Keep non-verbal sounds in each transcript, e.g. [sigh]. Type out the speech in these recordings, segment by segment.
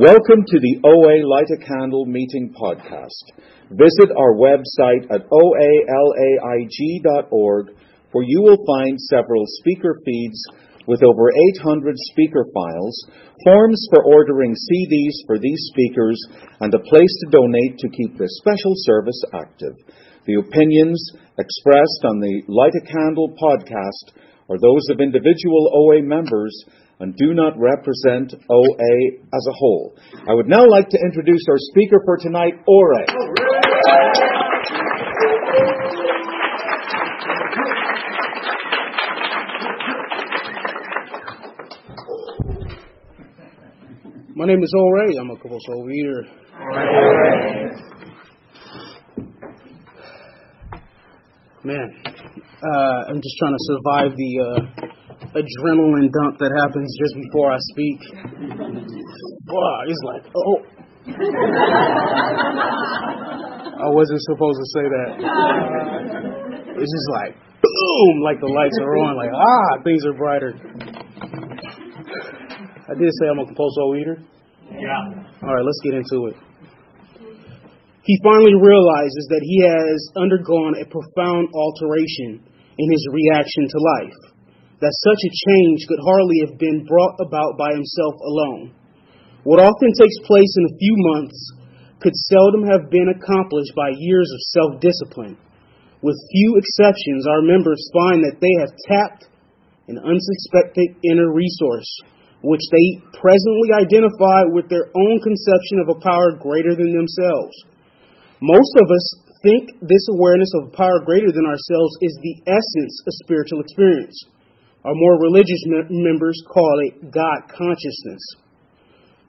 Welcome to the OA Light a Candle Meeting Podcast. Visit our website at oalaig.org where you will find several speaker feeds with over 800 speaker files, forms for ordering CDs for these speakers, and a place to donate to keep this special service active. The opinions expressed on the Light a Candle podcast are those of individual OA members and do not represent OA as a whole. I would now like to introduce our speaker for tonight, Ore. My name is Ore. I'm a compulsive eater. Man, uh, I'm just trying to survive the uh, adrenaline dump that happens just before I speak. Wow, it's like, oh. I wasn't supposed to say that. It's just like, boom, like the lights are on, like, ah, things are brighter. I did say I'm a compulsive eater. Yeah. All right, let's get into it. He finally realizes that he has undergone a profound alteration in his reaction to life, that such a change could hardly have been brought about by himself alone. What often takes place in a few months could seldom have been accomplished by years of self discipline. With few exceptions, our members find that they have tapped an unsuspected inner resource, which they presently identify with their own conception of a power greater than themselves. Most of us think this awareness of a power greater than ourselves is the essence of spiritual experience. Our more religious me- members call it God consciousness.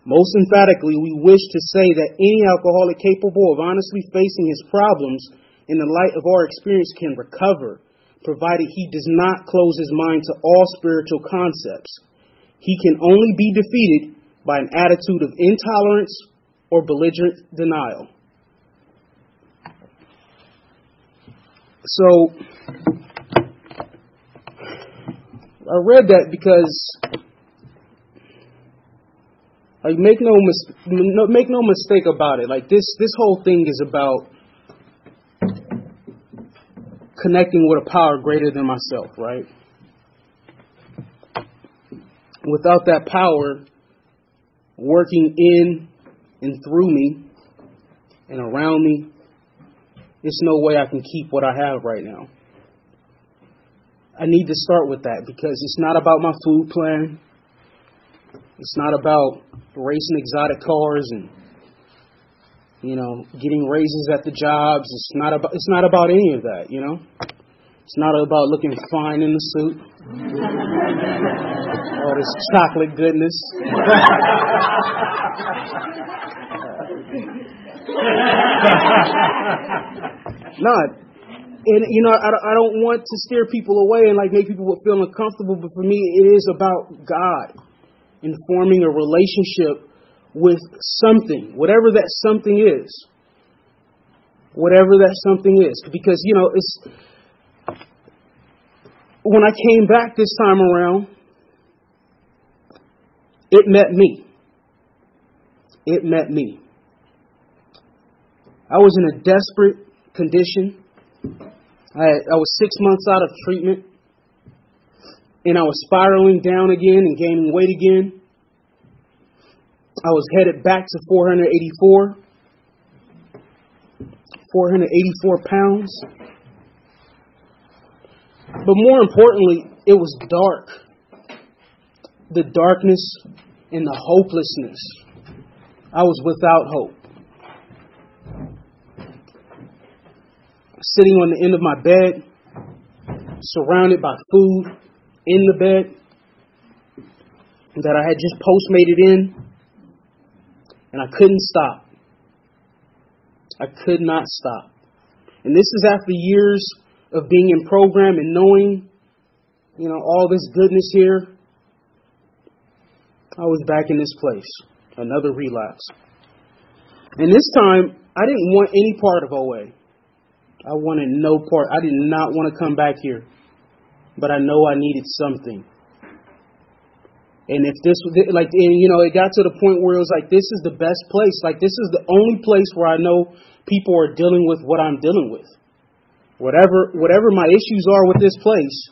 Most emphatically, we wish to say that any alcoholic capable of honestly facing his problems in the light of our experience can recover, provided he does not close his mind to all spiritual concepts. He can only be defeated by an attitude of intolerance or belligerent denial. So, I read that because like make no mis- no, make no mistake about it. Like this this whole thing is about connecting with a power greater than myself, right? Without that power working in and through me and around me, there's no way I can keep what I have right now. I need to start with that because it's not about my food plan. It's not about racing exotic cars and you know getting raises at the jobs. It's not about it's not about any of that. You know, it's not about looking fine in the suit. [laughs] All this chocolate goodness. [laughs] [laughs] Not. And you know, I, I don't want to steer people away and like make people feel uncomfortable. But for me, it is about God and forming a relationship with something, whatever that something is. Whatever that something is, because you know, it's when I came back this time around, it met me. It met me. I was in a desperate condition. I, I was six months out of treatment, and I was spiraling down again and gaining weight again. I was headed back to 484, 484 pounds. But more importantly, it was dark. The darkness and the hopelessness. I was without hope. Sitting on the end of my bed, surrounded by food in the bed that I had just postmated in, and I couldn't stop. I could not stop. And this is after years of being in program and knowing, you know, all this goodness here. I was back in this place, another relapse. And this time, I didn't want any part of OA. I wanted no part. I did not want to come back here. But I know I needed something. And if this like, and you know, it got to the point where it was like, this is the best place. Like, this is the only place where I know people are dealing with what I'm dealing with. Whatever, whatever my issues are with this place,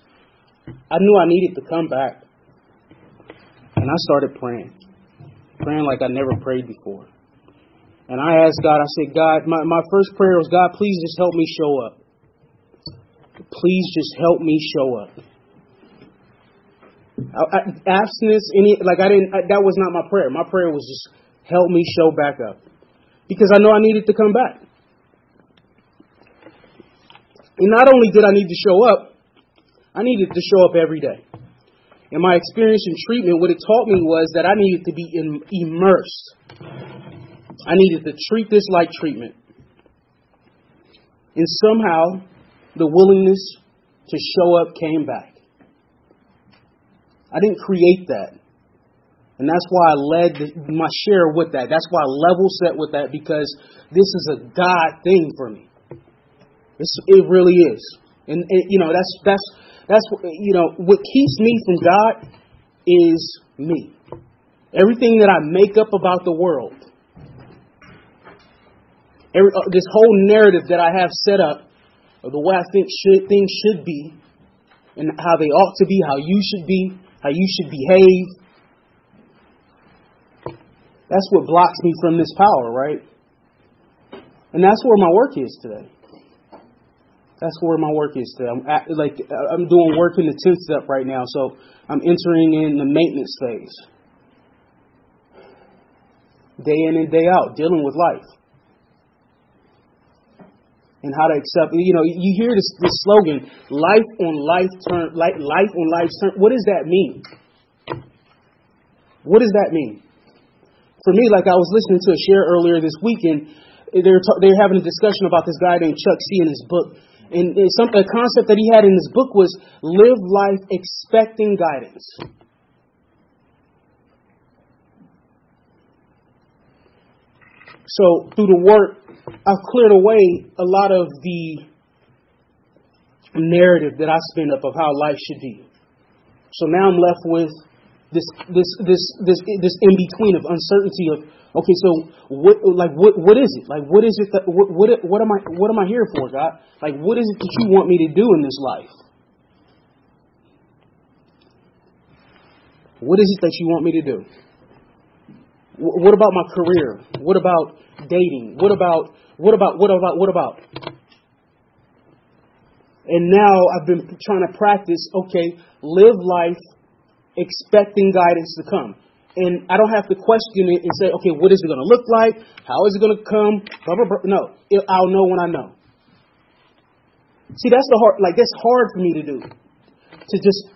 I knew I needed to come back. And I started praying, praying like I never prayed before. And I asked God, I said, God, my, my first prayer was, God, please just help me show up. Please just help me show up. abstinence, any like I didn't. I, that was not my prayer. My prayer was just help me show back up, because I know I needed to come back. And not only did I need to show up, I needed to show up every day. And my experience in treatment, what it taught me was that I needed to be in, immersed. I needed to treat this like treatment. And somehow, the willingness to show up came back. I didn't create that. And that's why I led my share with that. That's why I level set with that because this is a God thing for me. It's, it really is. And, and, you know, that's, that's, that's, you know, what keeps me from God is me. Everything that I make up about the world, every, uh, this whole narrative that I have set up of the way I think should, things should be, and how they ought to be, how you should be, how you should behave. That's what blocks me from this power, right? And that's where my work is today. That's where my work is today. I'm at, like I'm doing work in the tenth step right now, so I'm entering in the maintenance phase. Day in and day out, dealing with life and how to accept. You know, you hear this, this slogan, "Life on life turn, life, life on life turn." What does that mean? What does that mean? For me, like I was listening to a share earlier this weekend, they're t- they're having a discussion about this guy named Chuck C. in his book, and, and some a concept that he had in his book was live life expecting guidance. So through the work I've cleared away a lot of the narrative that I spin up of how life should be. So now I'm left with this this this this this in between of uncertainty of okay, so what like what what is it? Like what is it that what what, am I what am I here for, God? Like what is it that you want me to do in this life? What is it that you want me to do? What about my career? What about dating? What about what about what about what about? And now I've been trying to practice, okay, live life expecting guidance to come. And I don't have to question it and say, okay, what is it going to look like? How is it going to come? Blah, blah, blah. No, I'll know when I know. See, that's the hard, like, that's hard for me to do. To just,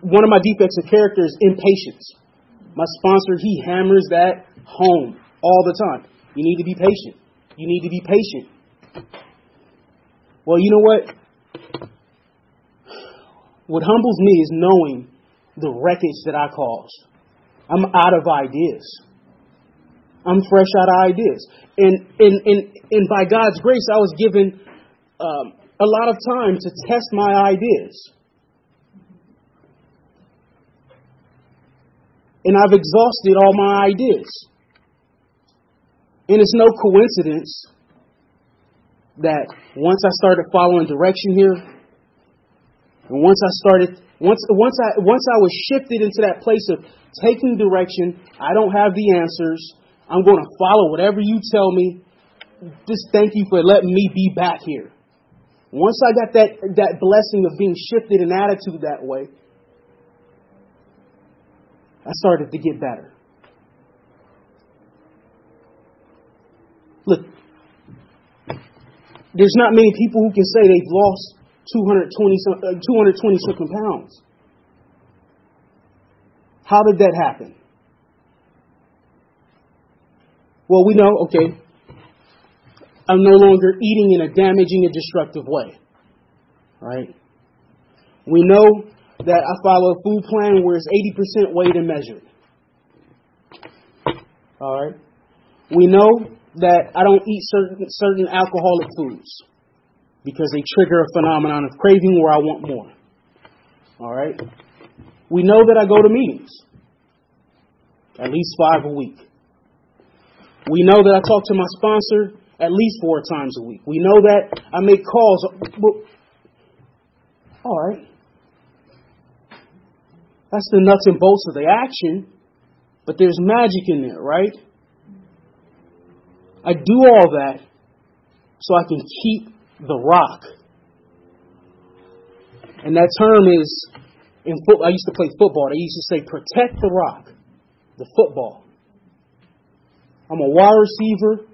one of my defects of character is impatience. My sponsor, he hammers that home all the time. You need to be patient. You need to be patient. Well, you know what? What humbles me is knowing the wreckage that I caused. I'm out of ideas. I'm fresh out of ideas. And, and, and, and by God's grace, I was given um, a lot of time to test my ideas. And I've exhausted all my ideas. And it's no coincidence that once I started following direction here, and once I started, once once I once I was shifted into that place of taking direction, I don't have the answers. I'm going to follow whatever you tell me. Just thank you for letting me be back here. Once I got that that blessing of being shifted in attitude that way, I started to get better. Look, there's not many people who can say they've lost 220, uh, 220 something pounds. How did that happen? Well, we know, okay, I'm no longer eating in a damaging and destructive way. Right? We know that I follow a food plan where it's 80% weighed and measured. All right? We know that I don't eat certain certain alcoholic foods because they trigger a phenomenon of craving where I want more. All right? We know that I go to meetings. at least five a week. We know that I talk to my sponsor at least four times a week. We know that I make calls. All right. That's the nuts and bolts of the action, but there's magic in there, right? I do all that so I can keep the rock. And that term is in football. I used to play football. They used to say, protect the rock, the football. I'm a wide receiver.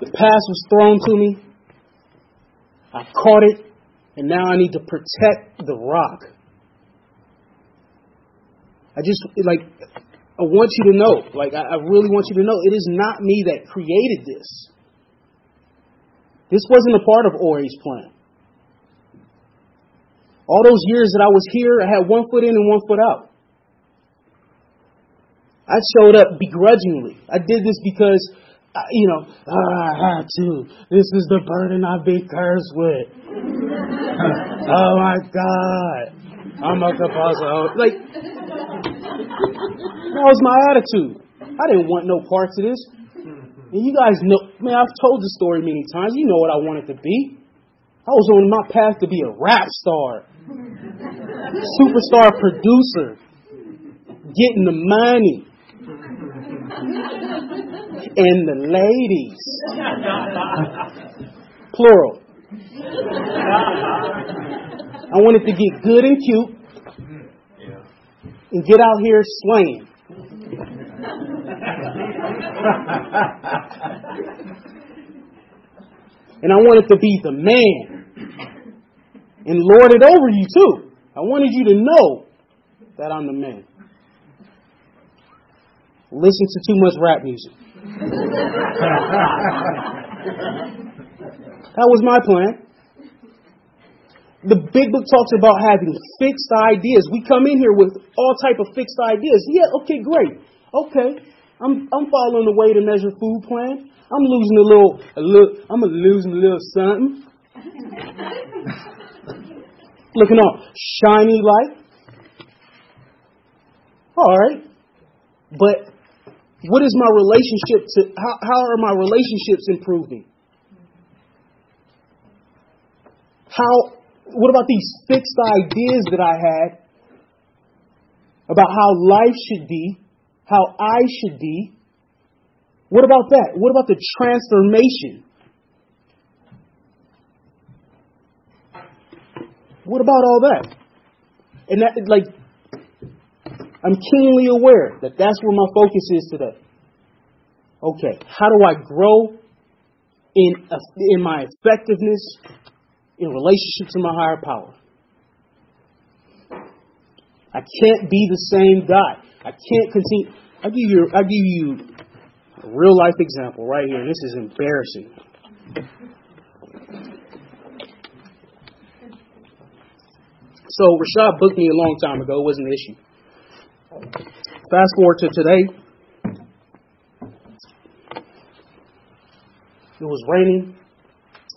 The pass was thrown to me. I caught it, and now I need to protect the rock. I just, like, I want you to know, like, I, really want you to know, it is not me that created this. This wasn't a part of Ore's plan. All those years that I was here, I had one foot in and one foot out. I showed up begrudgingly. I did this because, you know, oh, I had to. This is the burden I've been cursed with. [laughs] oh my God. I'm a composer. Like, that was my attitude. I didn't want no parts of this. And you guys know, man, I've told the story many times. You know what I wanted to be. I was on my path to be a rap star, superstar producer, getting the money, and the ladies. Plural. I wanted to get good and cute and get out here slaying. and I wanted to be the man and lord it over you too. I wanted you to know that I'm the man. Listen to too much rap music. [laughs] that was my plan. The big book talks about having fixed ideas. We come in here with all type of fixed ideas. Yeah, okay, great. Okay, I'm I'm following the way to measure food plan. I'm losing a little, a little. I'm losing a little something. [laughs] Looking all shiny light. All right, but what is my relationship to? How, how are my relationships improving? How what about these fixed ideas that I had about how life should be, how I should be? What about that? What about the transformation? What about all that? And that, like, I'm keenly aware that that's where my focus is today. Okay, how do I grow in in my effectiveness in relationship to my higher power. I can't be the same guy. I can't continue. I give you. I give you a real life example right here. This is embarrassing. So Rashad booked me a long time ago. It wasn't an issue. Fast forward to today. It was raining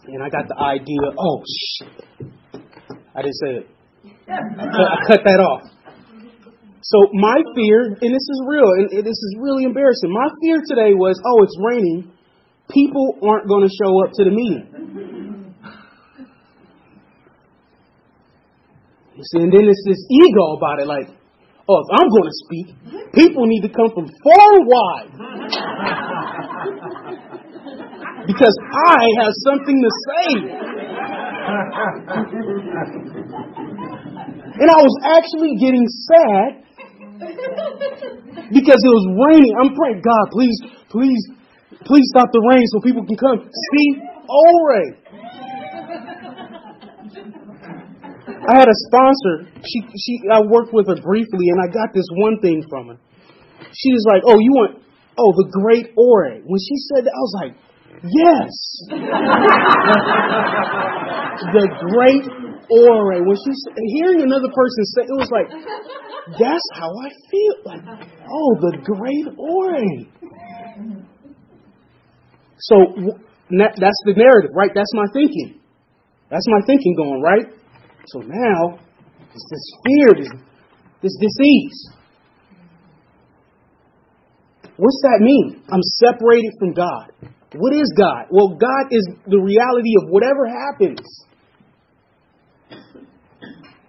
and I got the idea, oh, shit. I didn't say it. I cut, I cut that off. So my fear, and this is real, and this is really embarrassing. My fear today was, oh, it's raining. People aren't going to show up to the meeting. You see, and then it's this ego about it, like, oh, if I'm going to speak, people need to come from far and wide because I have something to say. and I was actually getting sad because it was raining. I'm praying, God, please, please, please stop the rain so people can come see Ore. I had a sponsor. She, she, I worked with her briefly, and I got this one thing from her. She was like, "Oh, you want, oh, the great Ore." When she said that, I was like, Yes. the great Ore. When she's hearing another person say, it was like, that's how I feel. Like, oh, the great Ore. So that's the narrative, right? That's my thinking. That's my thinking going, right? So now, it's this fear, this, this disease. What's that mean? I'm separated from God. What is God? Well, God is the reality of whatever happens.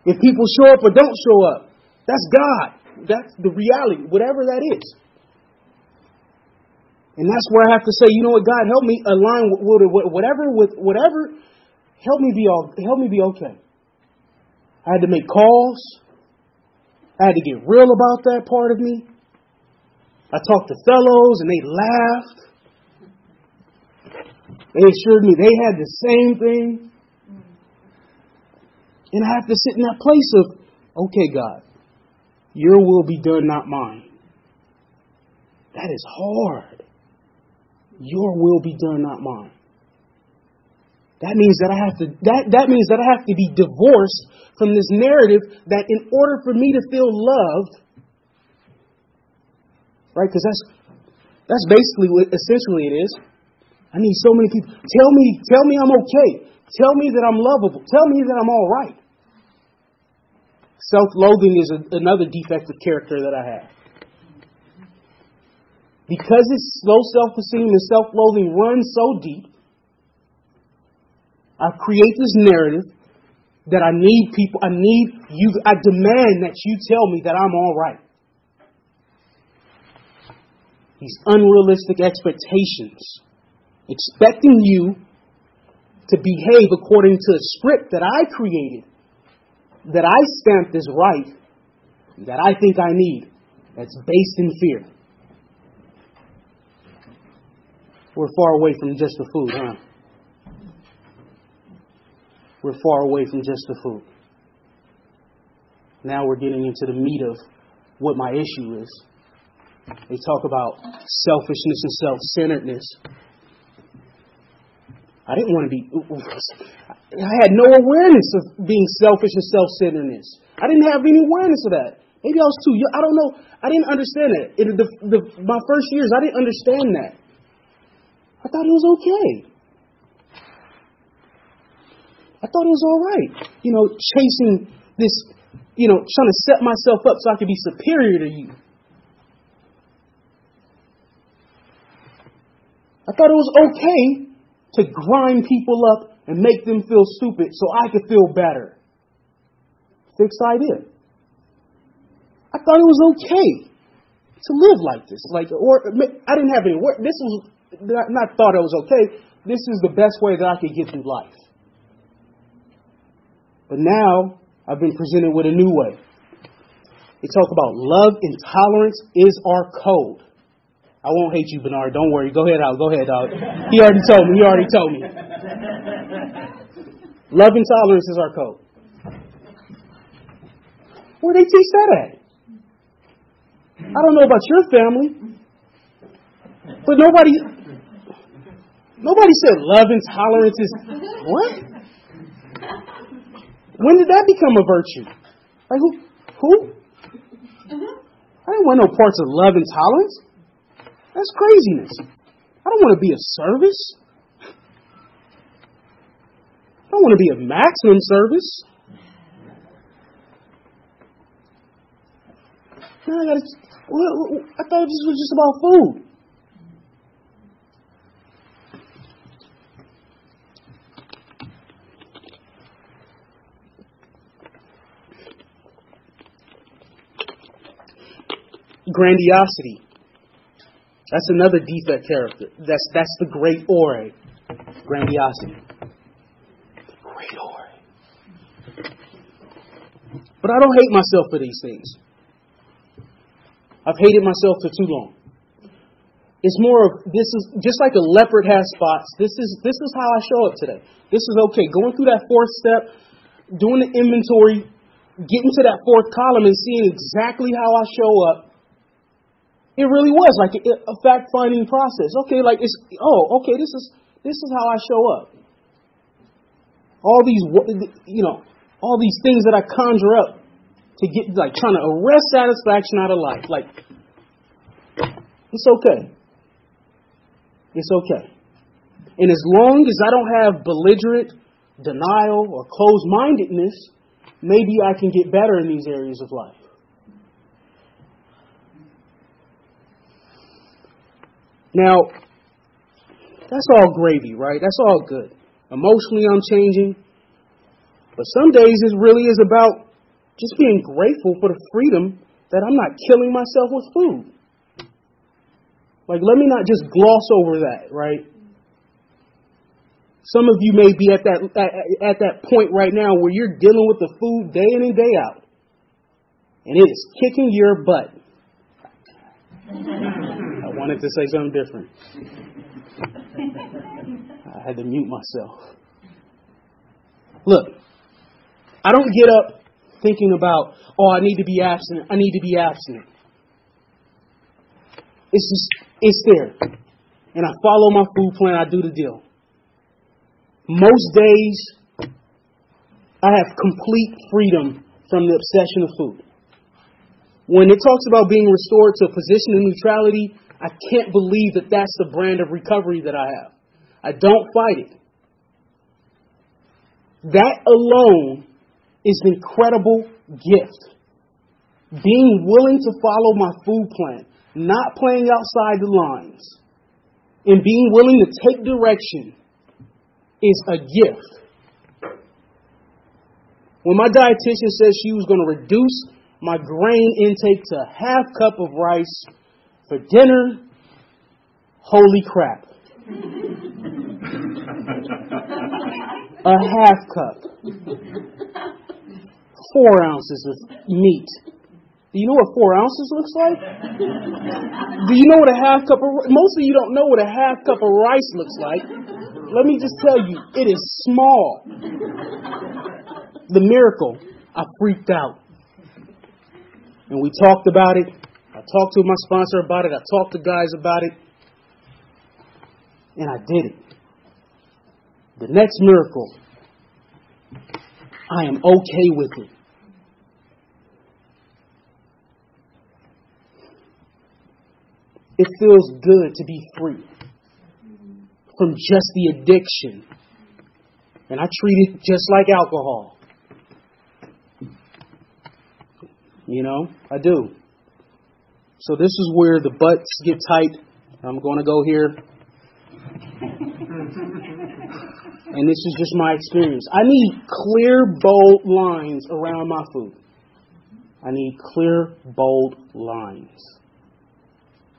If people show up or don't show up, that's God. That's the reality, whatever that is. And that's where I have to say, you know what, God, help me align with whatever, with whatever, help me be all, help me be okay. I had to make calls. I had to get real about that part of me. I talked to fellows and they laughed. They assured me they had the same thing. And I have to sit in that place of, okay, God, your will be done, not mine. That is hard. Your will be done, not mine. That means that I have to that, that means that I have to be divorced from this narrative that in order for me to feel loved, right? Because that's that's basically what essentially it is. I need so many people. Tell me, tell me I'm okay. Tell me that I'm lovable. Tell me that I'm all right. Self-loathing is a, another of character that I have. Because this low self-esteem and self-loathing runs so deep, I create this narrative that I need people, I need you, I demand that you tell me that I'm all right. These unrealistic expectations, expecting you to behave according to a script that I created, that I stamped as right, that I think I need, that's based in fear. We're far away from just the food, huh? we're far away from just the food. Now we're getting into the meat of what my issue is. They talk about selfishness and self centeredness. I didn't want to be, I had no awareness of being selfish and self centeredness. I didn't have any awareness of that. Maybe I was too young. I don't know. I didn't understand that. In the, the, my first years, I didn't understand that. I thought it was okay. I thought it was all right. You know, chasing this, you know, trying to set myself up so I could be superior to you. I thought it was okay to grind people up and make them feel stupid so I could feel better. Fixed idea. I thought it was okay to live like this. Like, or I didn't have any. Work. This was not thought it was okay. This is the best way that I could get through life. But now I've been presented with a new way. They talk about love and tolerance is our code. I won't hate you, Bernard. Don't worry. Go ahead, Al. Go ahead, Al. He already told me. He already told me. Love and tolerance is our code. Where they teach that at? I don't know about your family, but nobody, nobody said love and tolerance is what? When did that become a virtue? Like who? Who? I didn't want no parts of love and tolerance. That's craziness. I don't want to be a service. I don't want to be a maximum service. Now I got to. I thought this was just about food. Grandiosity. That's another defect character. That's that's the great Ore. Grandiosity. Great Ore. But I don't hate myself for these things. I've hated myself for too long. It's more of this is just like a leopard has spots. This is this is how I show up today. This is okay. Going through that fourth step, doing the inventory, getting to that fourth column and seeing exactly how I show up it really was like a, a fact finding process. Okay, like it's oh, okay, this is this is how I show up. All these you know, all these things that I conjure up to get like trying to arrest satisfaction out of life. Like it's okay. It's okay. And as long as I don't have belligerent denial or closed mindedness, maybe I can get better in these areas of life. Now, that's all gravy, right? That's all good. Emotionally, I'm changing. But some days it really is about just being grateful for the freedom that I'm not killing myself with food. Like, let me not just gloss over that, right? Some of you may be at that at, at that point right now where you're dealing with the food day in and day out, and it is kicking your butt. [laughs] I wanted to say something different. [laughs] I had to mute myself. Look, I don't get up thinking about, oh, I need to be abstinent. I need to be abstinent. It's just, it's there. And I follow my food plan. I do the deal. Most days, I have complete freedom from the obsession of food. When it talks about being restored to a position of neutrality, I can't believe that that's the brand of recovery that I have. I don't fight it. That alone is an incredible gift. Being willing to follow my food plan, not playing outside the lines, and being willing to take direction is a gift. When my dietitian said she was going to reduce my grain intake to a half cup of rice for dinner, holy crap. a half cup. Four ounces of meat. Do you know what four ounces looks like? Do you know what a half cup of most of you don't know what a half cup of rice looks like? Let me just tell you, it is small. The miracle, I freaked out. And we talked about it. Talked to my sponsor about it. I talked to guys about it. And I did it. The next miracle, I am okay with it. It feels good to be free from just the addiction. And I treat it just like alcohol. You know, I do. So this is where the butts get tight. I'm going to go here. and this is just my experience. I need clear, bold lines around my food. I need clear, bold lines.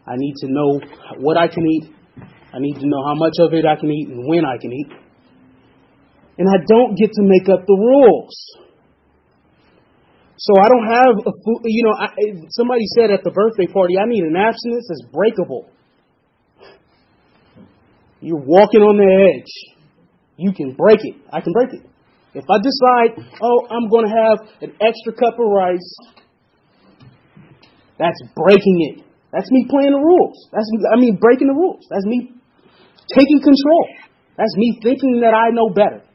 I need to know what I can eat. I need to know how much of it I can eat and when I can eat. And I don't get to make up the rules. So I don't have a food, you know, I, somebody said at the birthday party, I need an abstinence that's breakable. You're walking on the edge. You can break it. I can break it. If I decide, oh, I'm going to have an extra cup of rice, that's breaking it. That's me playing the rules. That's I mean breaking the rules. That's me taking control. That's me thinking that I know better.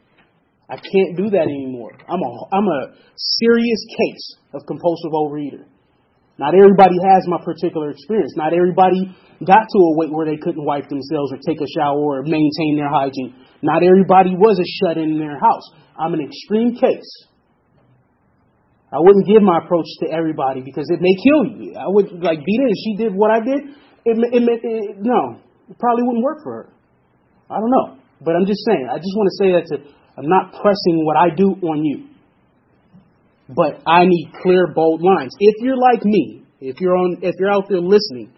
I can't do that anymore. I'm a I'm a serious case of compulsive overeater. Not everybody has my particular experience. Not everybody got to a weight where they couldn't wipe themselves or take a shower or maintain their hygiene. Not everybody was a shut in in their house. I'm an extreme case. I wouldn't give my approach to everybody because it may kill you. I would like Beta if she did what I did. It, it, it, it, no, it probably wouldn't work for her. I don't know, but I'm just saying. I just want to say that to. I'm not pressing what I do on you, but I need clear, bold lines. If you're like me, if you're on, if you're out there listening,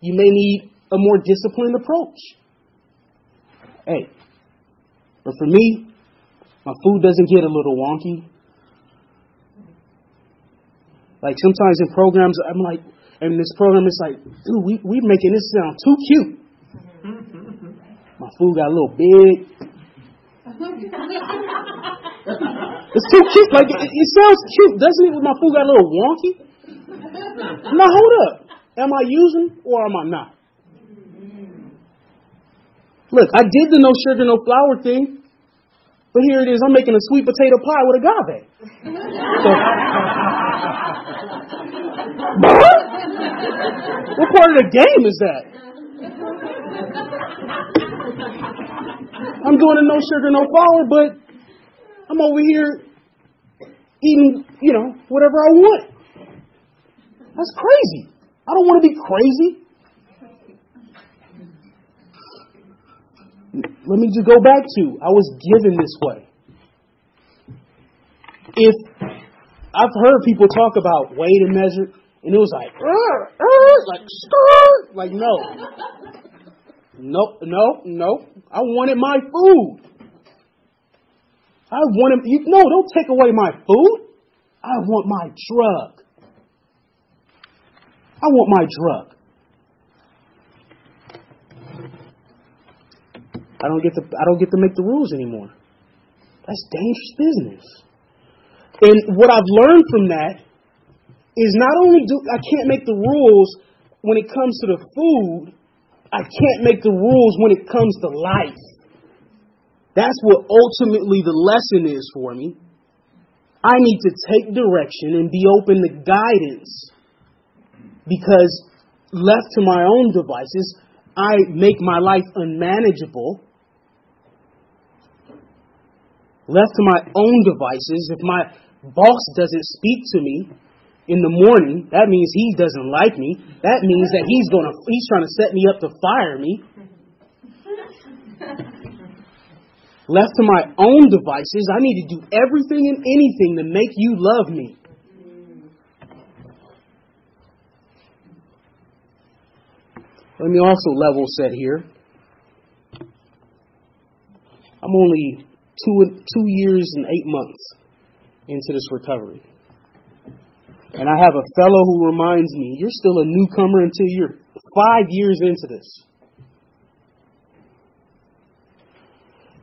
you may need a more disciplined approach. Hey, but for me, my food doesn't get a little wonky. Like sometimes in programs, I'm like, in this program, it's like, dude, we we making this sound too cute. My food got a little big. It's too cute. Like it, it, sounds cute, doesn't it? With my food got a little wonky. Now hold up. Am I using or am I not? Look, I did the no sugar, no flour thing. But here it is, I'm making a sweet potato pie with agave. So, [laughs] what part of the game is that? I'm doing a no sugar, no flour, but I'm over here eating, you know, whatever I want. That's crazy. I don't want to be crazy. let me just go back to I was given this way. If I've heard people talk about weight and measure, and it was like, like, like no, no, no, no. I wanted my food. I wanted you. No, don't take away my food. I want my drug. I want my drug. I don't get to I don't get to make the rules anymore. That's dangerous business. And what I've learned from that is not only do I can't make the rules when it comes to the food, I can't make the rules when it comes to life. That's what ultimately the lesson is for me. I need to take direction and be open to guidance because left to my own devices, I make my life unmanageable left to my own devices, if my boss doesn't speak to me in the morning, that means he doesn't like me. That means that he's going to he's trying to set me up to fire me. left to my own devices, I need to do everything and anything to make you love me. Let me also level set here. I'm only two, two years and eight months into this recovery. And I have a fellow who reminds me, you're still a newcomer until you're five years into this.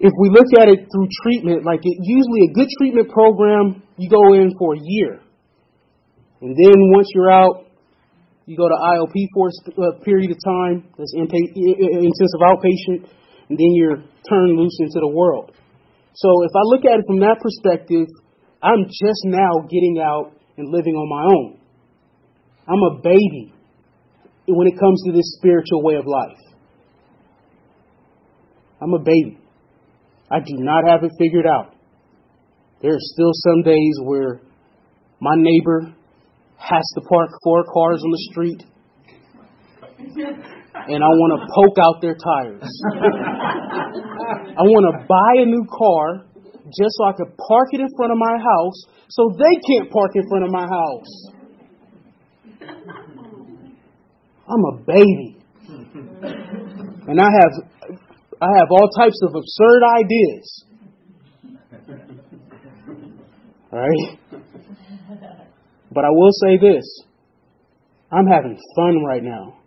If we look at it through treatment, like it, usually a good treatment program, you go in for a year. And then once you're out, you go to IOP for a uh, period of time, that's intensive outpatient, and then you're turned loose into the world. So if I look at it from that perspective, I'm just now getting out and living on my own. I'm a baby when it comes to this spiritual way of life. I'm a baby. I do not have it figured out. There are still some days where my neighbor has to park four cars on the street and I want to poke out their tires. [laughs] I want to buy a new car just so I could park it in front of my house so they can't park in front of my house. I'm a baby. And I have I have all types of absurd ideas. All right? But I will say this. I'm having fun right now.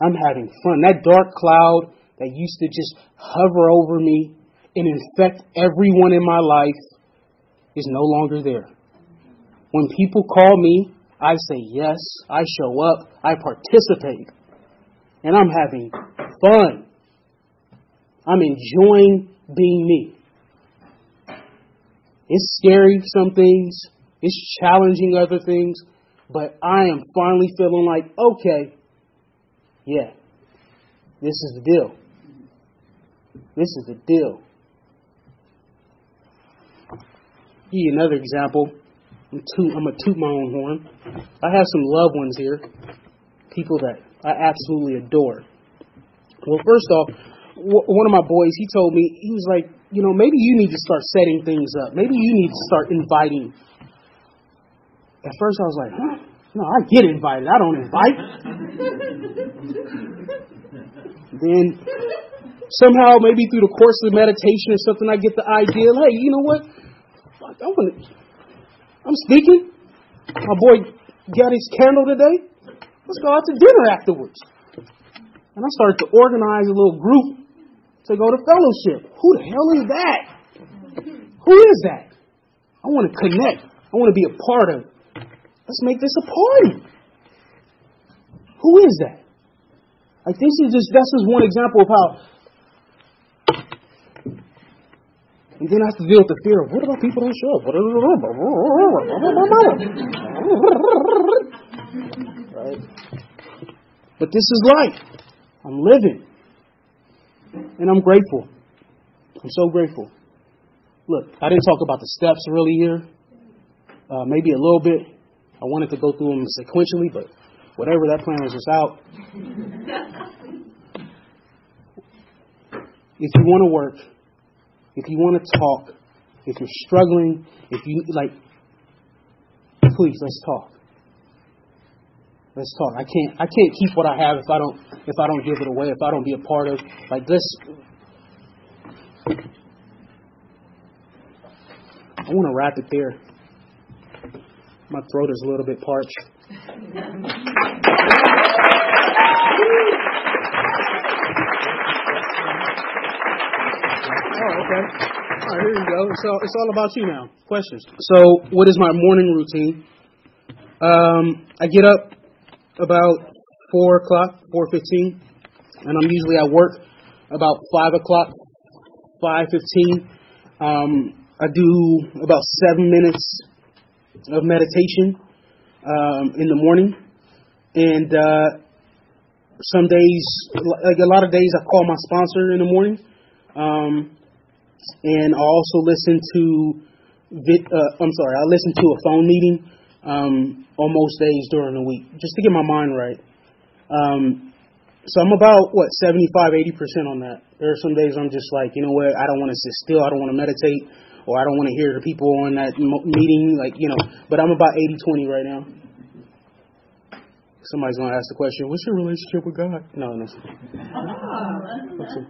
I'm having fun. That dark cloud that used to just hover over me and infect everyone in my life is no longer there. When people call me, I say yes, I show up, I participate, and I'm having fun. I'm enjoying being me. It's scary, some things, it's challenging other things, but I am finally feeling like, okay, yeah. This is the deal. This is the deal. Give you another example. I'm, toot, I'm to toot my own horn. I have some loved ones here, people that I absolutely adore. Well, first off, one of my boys, he told me, he was like, you know, maybe you need to start setting things up. Maybe you need to start inviting. At first, I was like, huh? No, I get invited. I don't invite. then somehow, maybe through the course of meditation or something, I get the idea. Hey, you know what? I want to. I'm speaking. My boy got his candle today. Let's go out to dinner afterwards. And I started to organize a little group to go to fellowship. Who the hell is that? Who is that? I want to connect. I want to be a part of Let's make this a party. Who is that? Like this is just that's just one example of how and then I have to deal with the fear of what about people don't show up? right? But this is life. I'm living. And I'm grateful. I'm so grateful. Look, I didn't talk about the steps really here. Uh, maybe a little bit. I wanted to go through them sequentially, but whatever, that plan was just out. if you want to work, if you want to talk, if you're struggling, if you like, please let's talk. Let's talk. I can't I can't keep what I have if I don't if I don't give it away, if I don't be a part of like this I want to wrap it there. My throat is a little bit parched. [laughs] Oh, okay. All right, here you go. So it's all about you now. Questions. So, what is my morning routine? Um, I get up about four o'clock, four fifteen, and I'm usually at work about five o'clock, five fifteen. Um, I do about seven minutes of meditation um, in the morning, and uh, some days, like a lot of days, I call my sponsor in the morning. Um, and I also listen to, uh, I'm sorry, I listen to a phone meeting um, on most days during the week, just to get my mind right. Um, so I'm about what 75, 80 percent on that. There are some days I'm just like, you know what, I don't want to sit still, I don't want to meditate, or I don't want to hear the people on that meeting, like you know. But I'm about 80, 20 right now. Somebody's gonna ask the question, "What's your relationship with God?" No, no. Oh.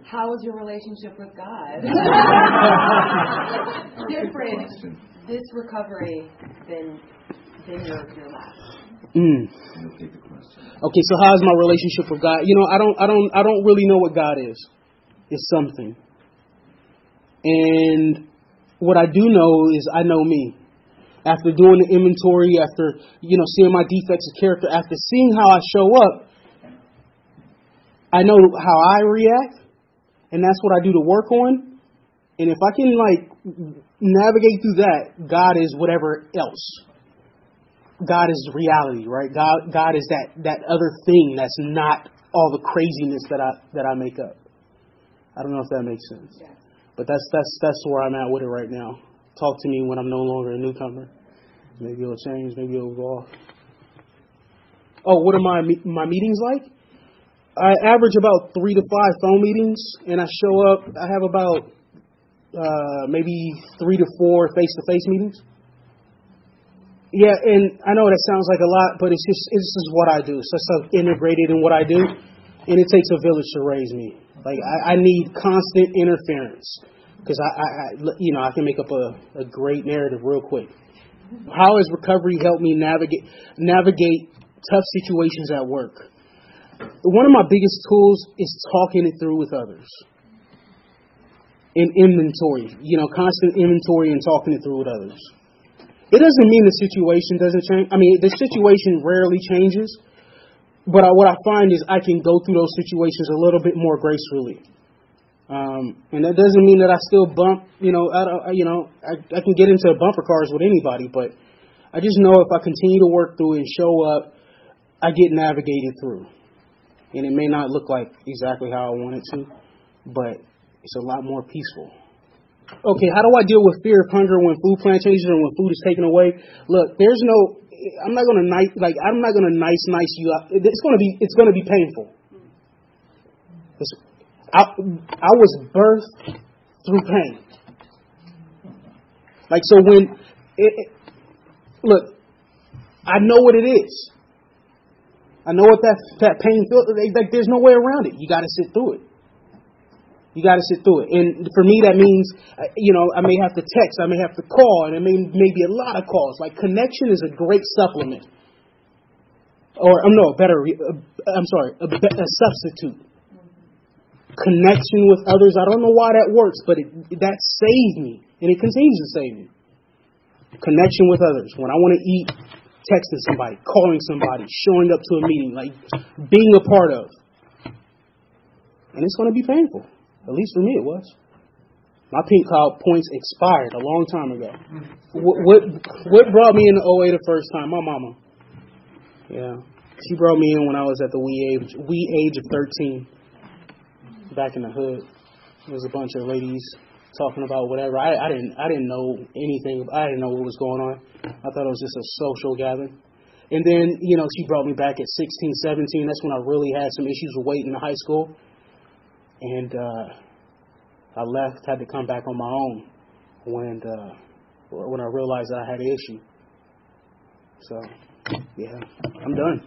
How is your relationship with God? [laughs] Different this recovery than than your your last. Mm. Okay, so how's my relationship with God? You know, I don't, I don't, I don't really know what God is. It's something, and what I do know is I know me after doing the inventory, after you know seeing my defects of character, after seeing how I show up, I know how I react, and that's what I do to work on. And if I can like navigate through that, God is whatever else. God is reality, right? God, God is that that other thing that's not all the craziness that I that I make up. I don't know if that makes sense, but that's that's that's where I'm at with it right now talk to me when I'm no longer a newcomer. Maybe it'll change. Maybe it'll off. Oh, what are my my meetings like? I average about three to five phone meetings, and I show up. I have about uh, maybe three to four face-to-face meetings. Yeah, and I know that sounds like a lot, but it's just it's just what I do. So it's so integrated in what I do, and it takes a village to raise me. Like I, I need constant interference because I, I, I, you know, I can make up a, a great narrative real quick. How has recovery helped me navigate navigate tough situations at work? One of my biggest tools is talking it through with others. In inventory, you know, constant inventory and talking it through with others. It doesn't mean the situation doesn't change. I mean, the situation rarely changes, but I, what I find is I can go through those situations a little bit more gracefully. Um, and that doesn't mean that I still bump, you know, I you know, I, I can get into bumper cars with anybody, but I just know if I continue to work through and show up, I get navigated through. And it may not look like exactly how I want it to, but it's a lot more peaceful. Okay, how do I deal with fear of hunger when food plan changes and when food is taken away? Look, there's no, I'm not gonna nice, like I'm not gonna nice nice you up. It's gonna be, it's gonna be painful. I, I was birthed through pain. Like, so when, it, it, look, I know what it is. I know what that, that pain feels like. There's no way around it. You got to sit through it. You got to sit through it. And for me, that means, uh, you know, I may have to text, I may have to call, and it may, may be a lot of calls. Like, connection is a great supplement. Or, um, no, better, uh, I'm sorry, a, a substitute connection with others. I don't know why that works, but it, that saved me, and it continues to save me. Connection with others. When I want to eat, texting somebody, calling somebody, showing up to a meeting, like being a part of. And it's going to be painful. At least for me, it was. My pink cloud points expired a long time ago. What, what, what brought me into OA the first time? My mama. Yeah. She brought me in when I was at the wee age, wee age of 13 back in the hood. There was a bunch of ladies talking about whatever. I, I didn't I didn't know anything. I didn't know what was going on. I thought it was just a social gathering. And then, you know, she brought me back at 16, 17. That's when I really had some issues with weight in high school. And uh, I left, had to come back on my own when uh, when I realized that I had an issue. So, yeah, I'm done.